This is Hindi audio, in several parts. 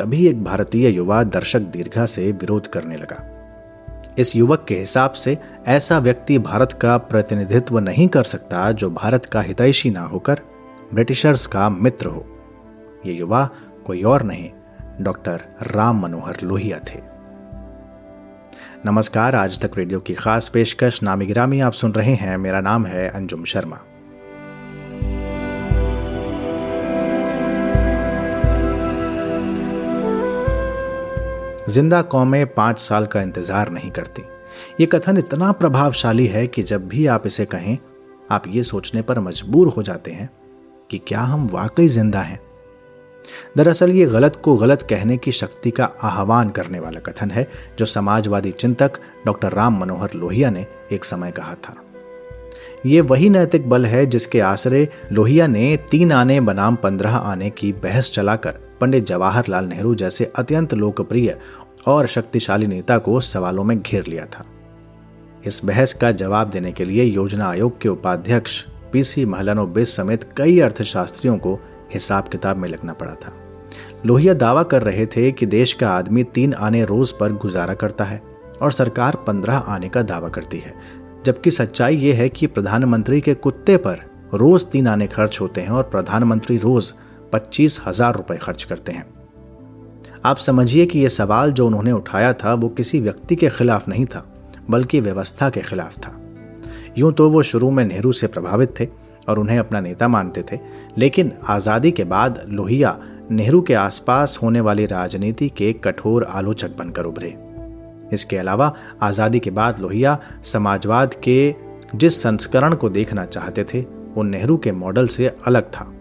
तभी एक भारतीय युवा दर्शक दीर्घा से विरोध करने लगा। इस युवक के हिसाब से ऐसा व्यक्ति भारत का प्रतिनिधित्व नहीं कर सकता जो भारत का हितैषी ना होकर ब्रिटिशर्स का मित्र हो। यह युवा कोई और नहीं, डॉक्टर राम मनोहर लोहिया थे। नमस्कार, आज तक रेडियो की खास पेशकश नामी गिरामी आप सुन रहे हैं। मेरा नाम है अंजुम शर्मा। ज़िंदा कौमें पाँच साल का इंतज़ार नहीं करती। ये कथन इतना प्रभावशाली है कि जब भी आप इसे कहें, आप ये सोचने पर मजबूर हो जाते हैं कि क्या हम वाकई ज़िंदा हैं। दरअसल ये गलत को गलत कहने की शक्ति का आह्वान करने वाला कथन है, जो समाजवादी चिंतक डॉक्टर राम मनोहर लोहिया ने एक समय कहा था। ये वही नैतिक बल है जिसके आसरे लोहिया ने तीन आने, बनाम पंद्रह आने की बहस चलाकर पंडित जवाहरलाल नेहरू जैसे अत्यंत लोकप्रिय और शक्तिशाली नेता को सवालों में घेर लिया था। इस बहस का जवाब देने के लिए योजना आयोग के उपाध्यक्ष पीसी महलानोबिस समेत कई अर्थशास्त्रियों को हिसाब किताब में लगना पड़ा था। लोहिया दावा कर रहे थे कि देश का आदमी तीन आने रोज पर गुजारा करता है और सरकार पंद्रह आने का दावा करती है। जबकि सच्चाई ये है कि प्रधानमंत्री के कुत्ते पर रोज तीन आने खर्च होते हैं और प्रधानमंत्री रोज पच्चीस हज़ार रुपए खर्च करते हैं। आप समझिए कि यह सवाल जो उन्होंने उठाया था, वो किसी व्यक्ति के खिलाफ नहीं था, बल्कि व्यवस्था के खिलाफ था। यूँ तो वो शुरू में नेहरू से प्रभावित थे और उन्हें अपना नेता मानते थे, लेकिन आज़ादी के बाद लोहिया नेहरू के आसपास होने वाली राजनीति के कठोर आलोचक बनकर उभरे। इसके अलावा आज़ादी के बाद लोहिया समाजवाद के जिस संस्करण को देखना चाहते थे, वो नेहरू के मॉडल से अलग था।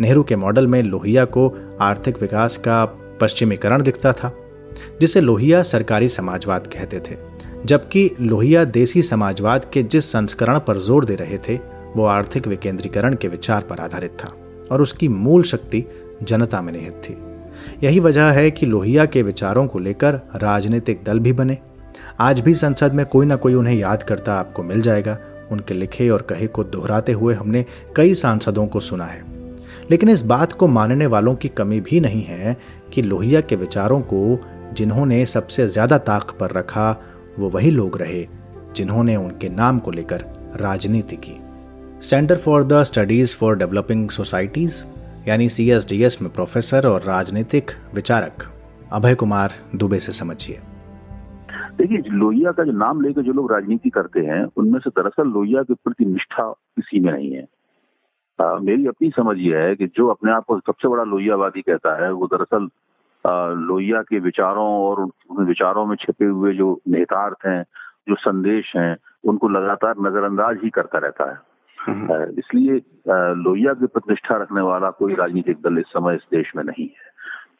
नेहरू के मॉडल में लोहिया को आर्थिक विकास का पश्चिमीकरण दिखता था, जिसे लोहिया सरकारी समाजवाद कहते थे, जबकि लोहिया देसी समाजवाद के जिस संस्करण पर ज़ोर दे रहे थे, वो आर्थिक विकेंद्रीकरण के विचार पर आधारित था, और उसकी मूल शक्ति जनता में निहित थी। यही वजह है कि लोहिया के विचारों को लेकर राजनीतिक दल भी बने। आज भी संसद में कोई ना कोई उन्हें याद करता आपको मिल जाएगा। उनके लिखे और कहे को दोहराते हुए हमने कई सांसदों को सुना है। लेकिन इस बात को मानने वालों की कमी भी नहीं है कि लोहिया के विचारों को जिन्होंने सबसे ज़्यादा ताक पर रखा, वो वही लोग रहे जिन्होंने उनके नाम को लेकर राजनीति की। Centre for the studies for developing societies यानी सीएसडीएस में प्रोफेसर और राजनीतिक विचारक अभय कुमार दुबे से समझिए। देखिए लोहिया का जो नाम लेकर जो लोग राजनीति करते हैं, उनमें से दरअसल लोहिया के प्रति निष्ठा किसी में नहीं है। आ, मेरी अपनी समझ ये है कि जो अपने आप को सबसे बड़ा लोहियावादी कहता है वो दरअसल लोहिया के विचारों और उन विचारों में छिपे हुए जो नेतार्थ हैं जो संदेश हैं उनको लगातार नजरअंदाज ही करता रहता है। हम्म। इसलिए लोहिया की प्रतिष्ठा रखने वाला कोई राजनीतिक दल इस समय इस देश में नहीं है।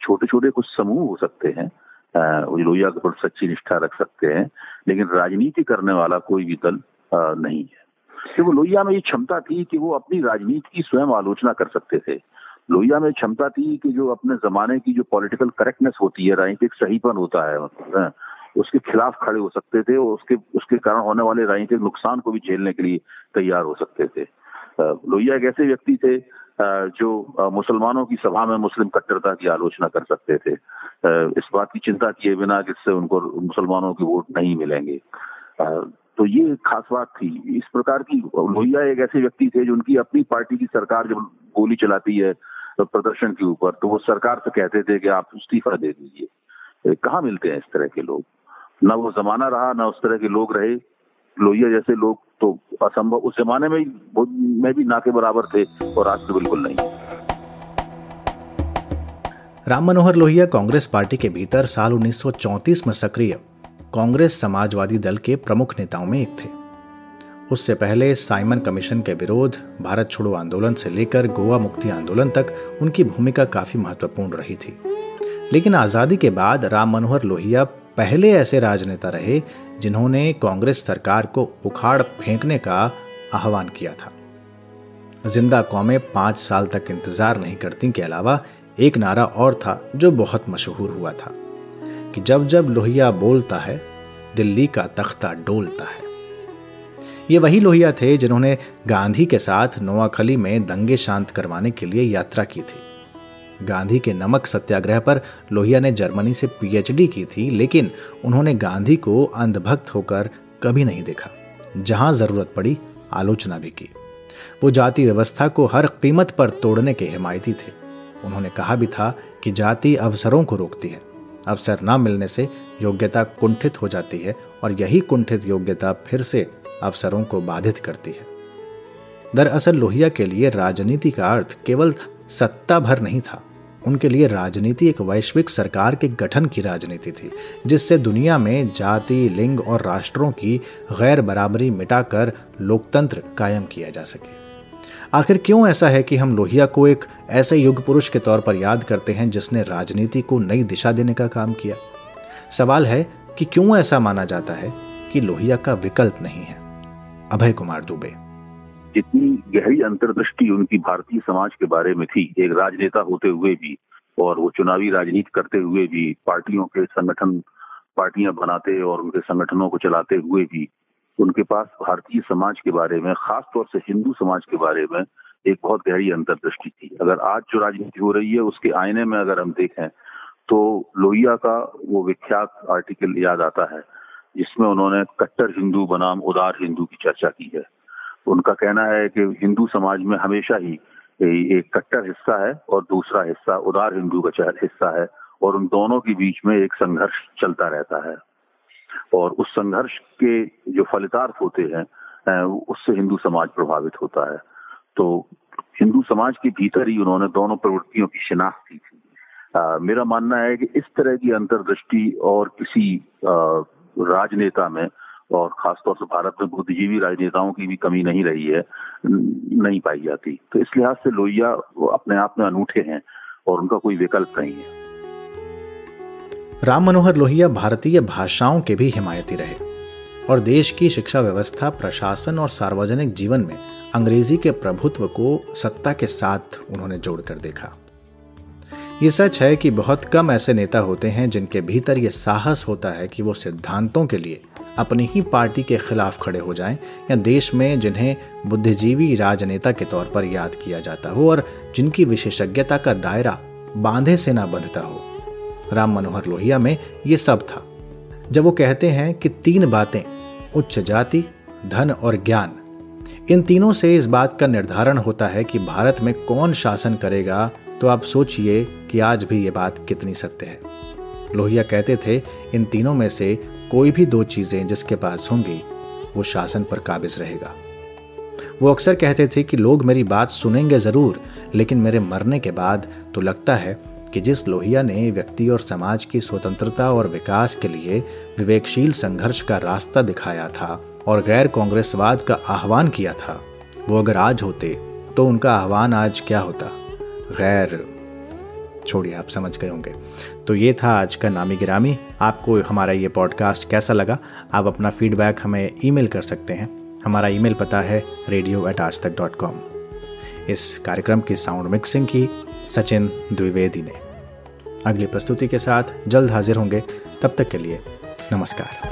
छोटे छोटे कुछ समूह हो सकते हैं लोहिया के प्रति सच्ची निष्ठा रख सकते हैं लेकिन राजनीति करने वाला कोई भी दल नहीं है। कि वो लोहिया में ये क्षमता थी कि वो अपनी राजनीति की स्वयं आलोचना कर सकते थे। लोहिया में क्षमता थी कि जो अपने जमाने की जो पॉलिटिकल करेक्टनेस होती है राजनीतिक सहीपन होता है उसके खिलाफ खड़े हो सकते थे और उसके उसके कारण होने वाले राजनीतिक नुकसान को भी झेलने के लिए तैयार हो सकते थे। लोहिया एक ऐसे व्यक्ति थे जो मुसलमानों की सभा में मुस्लिम कट्टरता की आलोचना कर सकते थे। इस बात की चिंता किए बिना कि इससे उनको मुसलमानों के वोट नहीं मिलेंगे। तो ये खास बात थी। इस प्रकार की लोहिया एक ऐसे व्यक्ति थे जो उनकी अपनी पार्टी की सरकार जब गोली चलाती है प्रदर्शन के ऊपर तो वो सरकार से कहते थे कि आप इस्तीफा दे दीजिए। कहाँ मिलते हैं इस तरह के लोग? न वो जमाना रहा, न उस तरह के लोग रहे। लोहिया जैसे लोग तो असंभव, उस जमाने में में भी ना के बराबर थे और आज तो बिल्कुल नहीं। राम मनोहर लोहिया कांग्रेस पार्टी के भीतर साल 1934 में सक्रिय। कांग्रेस समाजवादी दल के प्रमुख नेताओं में एक थे। उससे पहले साइमन कमीशन के विरोध, भारत छोड़ो आंदोलन से लेकर गोवा मुक्ति आंदोलन तक उनकी भूमिका काफ़ी महत्वपूर्ण रही थी। लेकिन आज़ादी के बाद राम मनोहर लोहिया पहले ऐसे राजनेता रहे जिन्होंने कांग्रेस सरकार को उखाड़ फेंकने का आह्वान किया था। ज़िंदा कौमें पाँच साल तक इंतज़ार नहीं करती के अलावा एक नारा और था जो बहुत मशहूर हुआ था। कि जब जब लोहिया बोलता है, दिल्ली का तख्ता डोलता है। ये वही लोहिया थे जिन्होंने गांधी के साथ नोआखली में दंगे शांत करवाने के लिए यात्रा की थी। गांधी के नमक सत्याग्रह पर लोहिया ने जर्मनी से पीएचडी की थी, लेकिन उन्होंने गांधी को अंधभक्त होकर कभी नहीं देखा। जहाँ ज़रूरत पड़ी, आलोचना भी की। वो जाति व्यवस्था को हर कीमत पर तोड़ने के हिमायती थे। उन्होंने कहा भी था कि जाति अवसरों को रोकती है। अवसर न मिलने से योग्यता कुंठित हो जाती है और यही कुंठित योग्यता फिर से अवसरों को बाधित करती है। दरअसल लोहिया के लिए राजनीति का अर्थ केवल सत्ता भर नहीं था। उनके लिए राजनीति एक वैश्विक सरकार के गठन की राजनीति थी, जिससे दुनिया में जाति, लिंग और राष्ट्रों की गैर बराबरी मिटाकर लोकतंत्र कायम किया जा सके। आखिर क्यों ऐसा है कि हम लोहिया को एक ऐसे युग पुरुष के तौर पर याद करते हैं जिसने राजनीति को नई दिशा देने का काम किया? सवाल है कि क्यों ऐसा माना जाता है कि लोहिया का विकल्प नहीं है? अभय कुमार दुबे। जितनी गहरी अंतर्दृष्टि उनकी भारतीय समाज के बारे में थी, एक राजनेता होते हुए भी और वो चुनावी राजनीति करते हुए भी, पार्टियों के संगठन, पार्टियाँ बनाते और उनके संगठनों को चलाते हुए भी। उनके पास भारतीय समाज के बारे में खास तौर से हिंदू समाज के बारे में एक बहुत गहरी अंतर्दृष्टि थी। अगर आज जो राजनीति हो रही है, उसके आईने में अगर हम देखें तो लोहिया का वो विख्यात आर्टिकल याद आता है, जिसमें उन्होंने कट्टर हिंदू बनाम उदार हिंदू की चर्चा की है। उनका कहना है कि हिंदू समाज में हमेशा ही एक कट्टर हिस्सा है और दूसरा हिस्सा उदार हिंदू का हिस्सा है, और उन दोनों के बीच में एक संघर्ष चलता रहता है। और उस संघर्ष के जो फलितार्थ होते हैं उससे हिंदू समाज प्रभावित होता है। तो हिंदू समाज के भीतर ही उन्होंने दोनों प्रवृत्तियों की शिनाख्त की थी। आ, मेरा मानना है कि इस तरह की अंतर्दृष्टि और किसी राजनेता में और खासतौर से भारत में बुद्धिजीवी राजनेताओं की भी कमी नहीं रही है नहीं पाई जाती। तो इस लिहाज से लोहिया अपने आप में अनूठे हैं और उनका कोई विकल्प नहीं है। राम मनोहर लोहिया भारतीय भाषाओं के भी हिमायती रहे और देश की शिक्षा व्यवस्था, प्रशासन और सार्वजनिक जीवन में अंग्रेज़ी के प्रभुत्व को सत्ता के साथ उन्होंने जोड़कर देखा। ये सच है कि बहुत कम ऐसे नेता होते हैं जिनके भीतर ये साहस होता है कि वो सिद्धांतों के लिए अपनी ही पार्टी के खिलाफ खड़े हो जाएँ या देश में जिन्हें बुद्धिजीवी राजनेता के तौर पर याद किया जाता हो और जिनकी विशेषज्ञता का दायरा बांधे से ना बंधता हो। राम मनोहर लोहिया में ये सब था। जब वो कहते हैं कि तीन बातें, उच्च जाति, धन और ज्ञान, इन तीनों से इस बात का निर्धारण होता है कि भारत में कौन शासन करेगा तो आप सोचिए कि आज भी ये बात कितनी सत्य है। लोहिया कहते थे, इन तीनों में से कोई भी दो चीज़ें जिसके पास होंगी, वो शासन पर काबिज रहेगा। वो अक्सर कहते थे कि लोग मेरी बात सुनेंगे ज़रूर, लेकिन मेरे मरने के बाद तो लगता है कि जिस लोहिया ने व्यक्ति और समाज की स्वतंत्रता और विकास के लिए विवेकशील संघर्ष का रास्ता दिखाया था और गैर कांग्रेसवाद का आह्वान किया था, वो अगर आज होते तो उनका आह्वान आज क्या होता? गैर, छोड़िए, आप समझ गए होंगे। तो ये था आज का नामी गिरामी। आपको हमारा ये पॉडकास्ट कैसा लगा? आप अपना फीडबैक हमें ईमेल कर सकते हैं। हमारा ईमेल पता है रेडियो एट आज तक डॉट कॉम इस कार्यक्रम की साउंड मिक्सिंग की सचिन द्विवेदी ने। अगली प्रस्तुति के साथ जल्द हाजिर होंगे। तब तक के लिए नमस्कार।